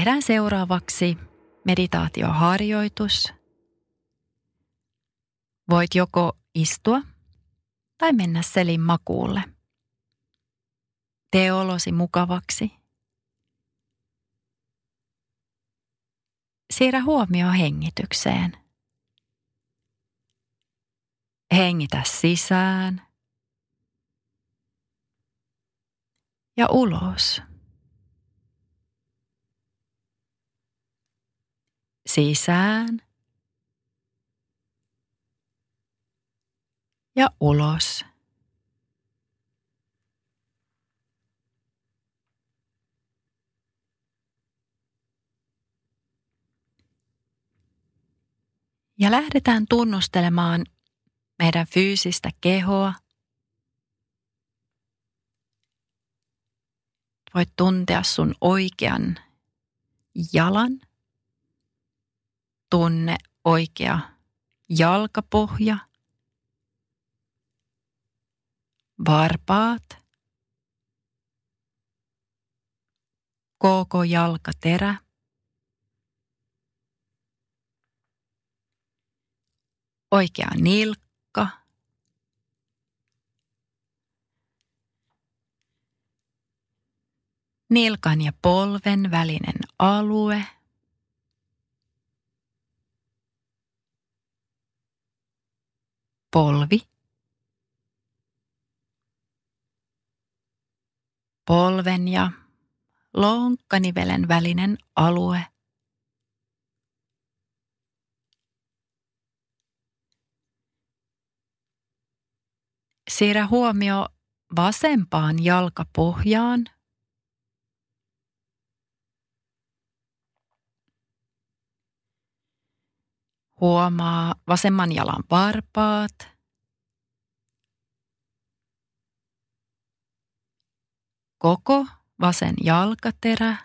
Tehdään seuraavaksi meditaatioharjoitus. Voit joko istua tai mennä selin makuulle. Tee olosi mukavaksi. Siirrä huomio hengitykseen. Hengitä sisään ja ulos. Sisään ja ulos. Ja lähdetään tunnustelemaan meidän fyysistä kehoa. Voit tuntea sun oikean jalan. Tunne oikea jalkapohja. Varpaat. Koko jalkaterä. Oikea nilkka. Nilkan ja polven välinen alue. Polvi. Polven ja lonkkanivelen välinen alue. Siirrä huomio vasempaan jalkapohjaan. Huomaa vasemman jalan varpaat. Koko vasen jalkaterä.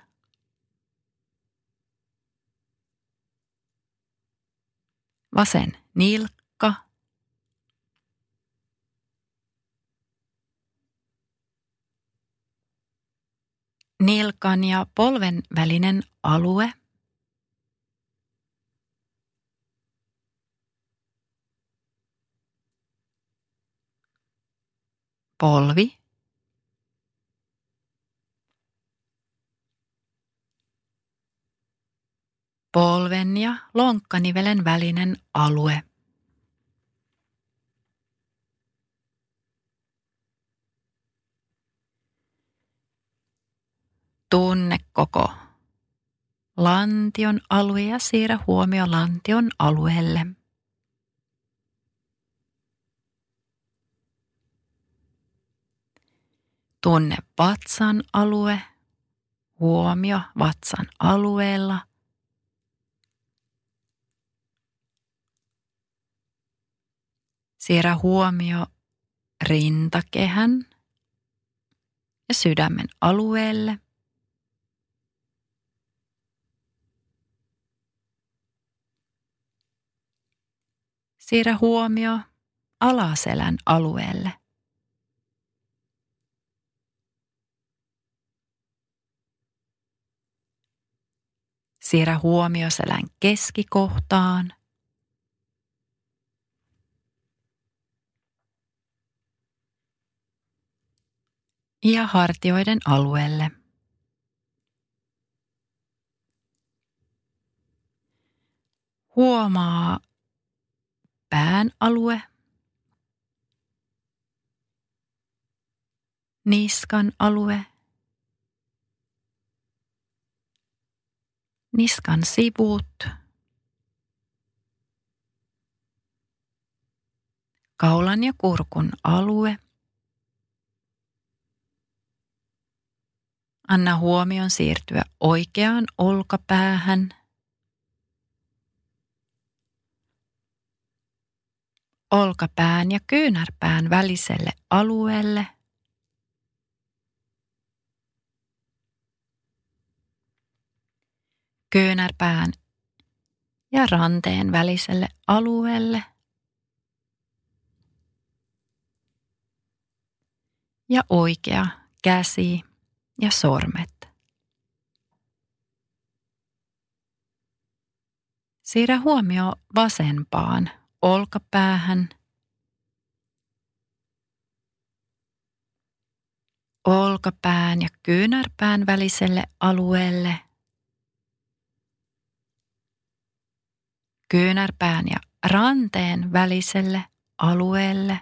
Vasen nilkka. nilkan ja polven välinen alue. Polvi. Polven ja lonkkanivelen välinen alue. Tunne koko lantion alue ja siirrä huomio lantion alueelle. Tunne vatsan alue, huomio vatsan alueella. Siirrä huomio rintakehän ja sydämen alueelle. Siirrä huomio alaselän alueelle. Siirrä huomio selän keskikohtaan. Ja hartioiden alueelle. Huomaa pään alue, niskan alue, niskan sivut, kaulan ja kurkun alue. Anna huomion siirtyä oikeaan olkapäähän – olkapään ja kyynärpään väliselle alueelle. Kyynärpään ja ranteen väliselle alueelle. Ja oikea käsi ja sormet. Siirrä huomio vasempaan olkapäähän. Olkapään ja kyynärpään väliselle alueelle. Kyynärpään ja ranteen väliselle alueelle.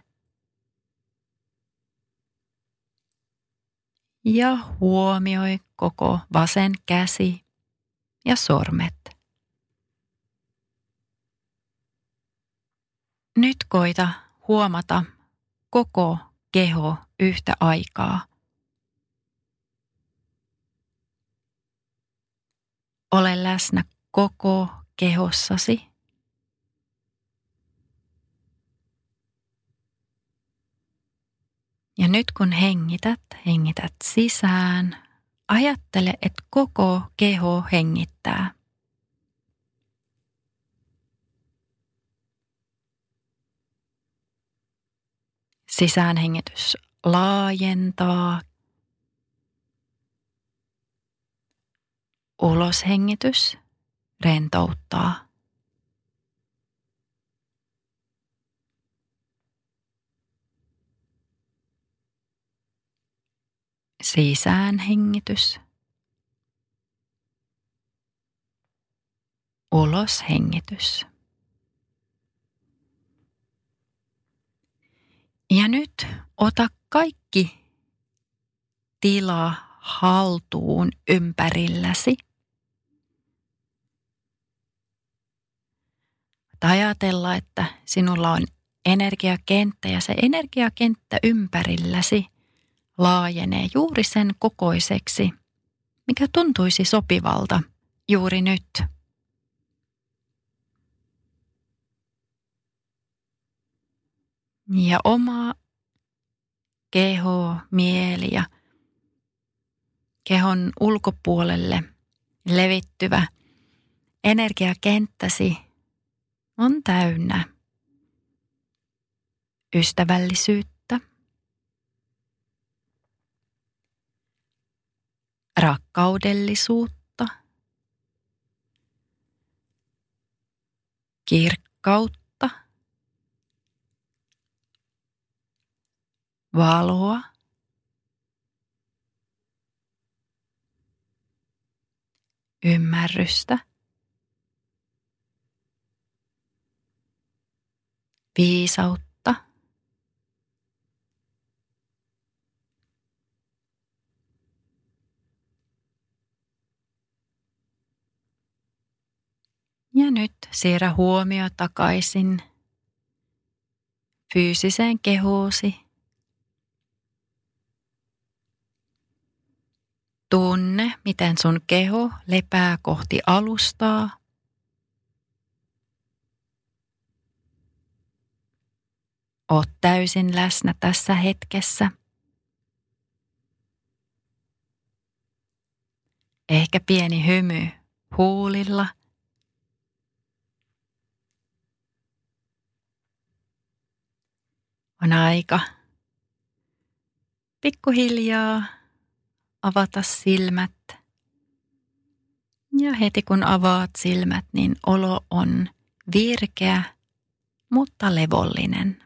Ja huomioi koko vasen käsi ja sormet. Nyt koita huomata koko keho yhtä aikaa. Ole läsnä koko kehossasi. Ja nyt kun hengität, hengität sisään, ajattele, että koko keho hengittää. Sisäänhengitys laajentaa. Uloshengitys rentouttaa. Sisäänhengitys. Uloshengitys. Ja nyt ota kaikki tila haltuun ympärilläsi. Ajatella, että sinulla on energiakenttä ja se energiakenttä ympärilläsi laajenee juuri sen kokoiseksi, mikä tuntuisi sopivalta juuri nyt. Ja oma keho, mieli ja kehon ulkopuolelle levittyvä energiakenttäsi on täynnä ystävällisyyttä, rakkaudellisuutta, kirkkautta, valoa. Ymmärrystä. Viisautta. Ja nyt siirrä huomio takaisin fyysiseen kehoosi Tunne, miten sun keho lepää kohti alustaa. Oot täysin läsnä tässä hetkessä. Ehkä pieni hymy huulilla. On aika pikkuhiljaa avata silmät. Ja heti kun avaat silmät, niin olo on virkeä, mutta levollinen.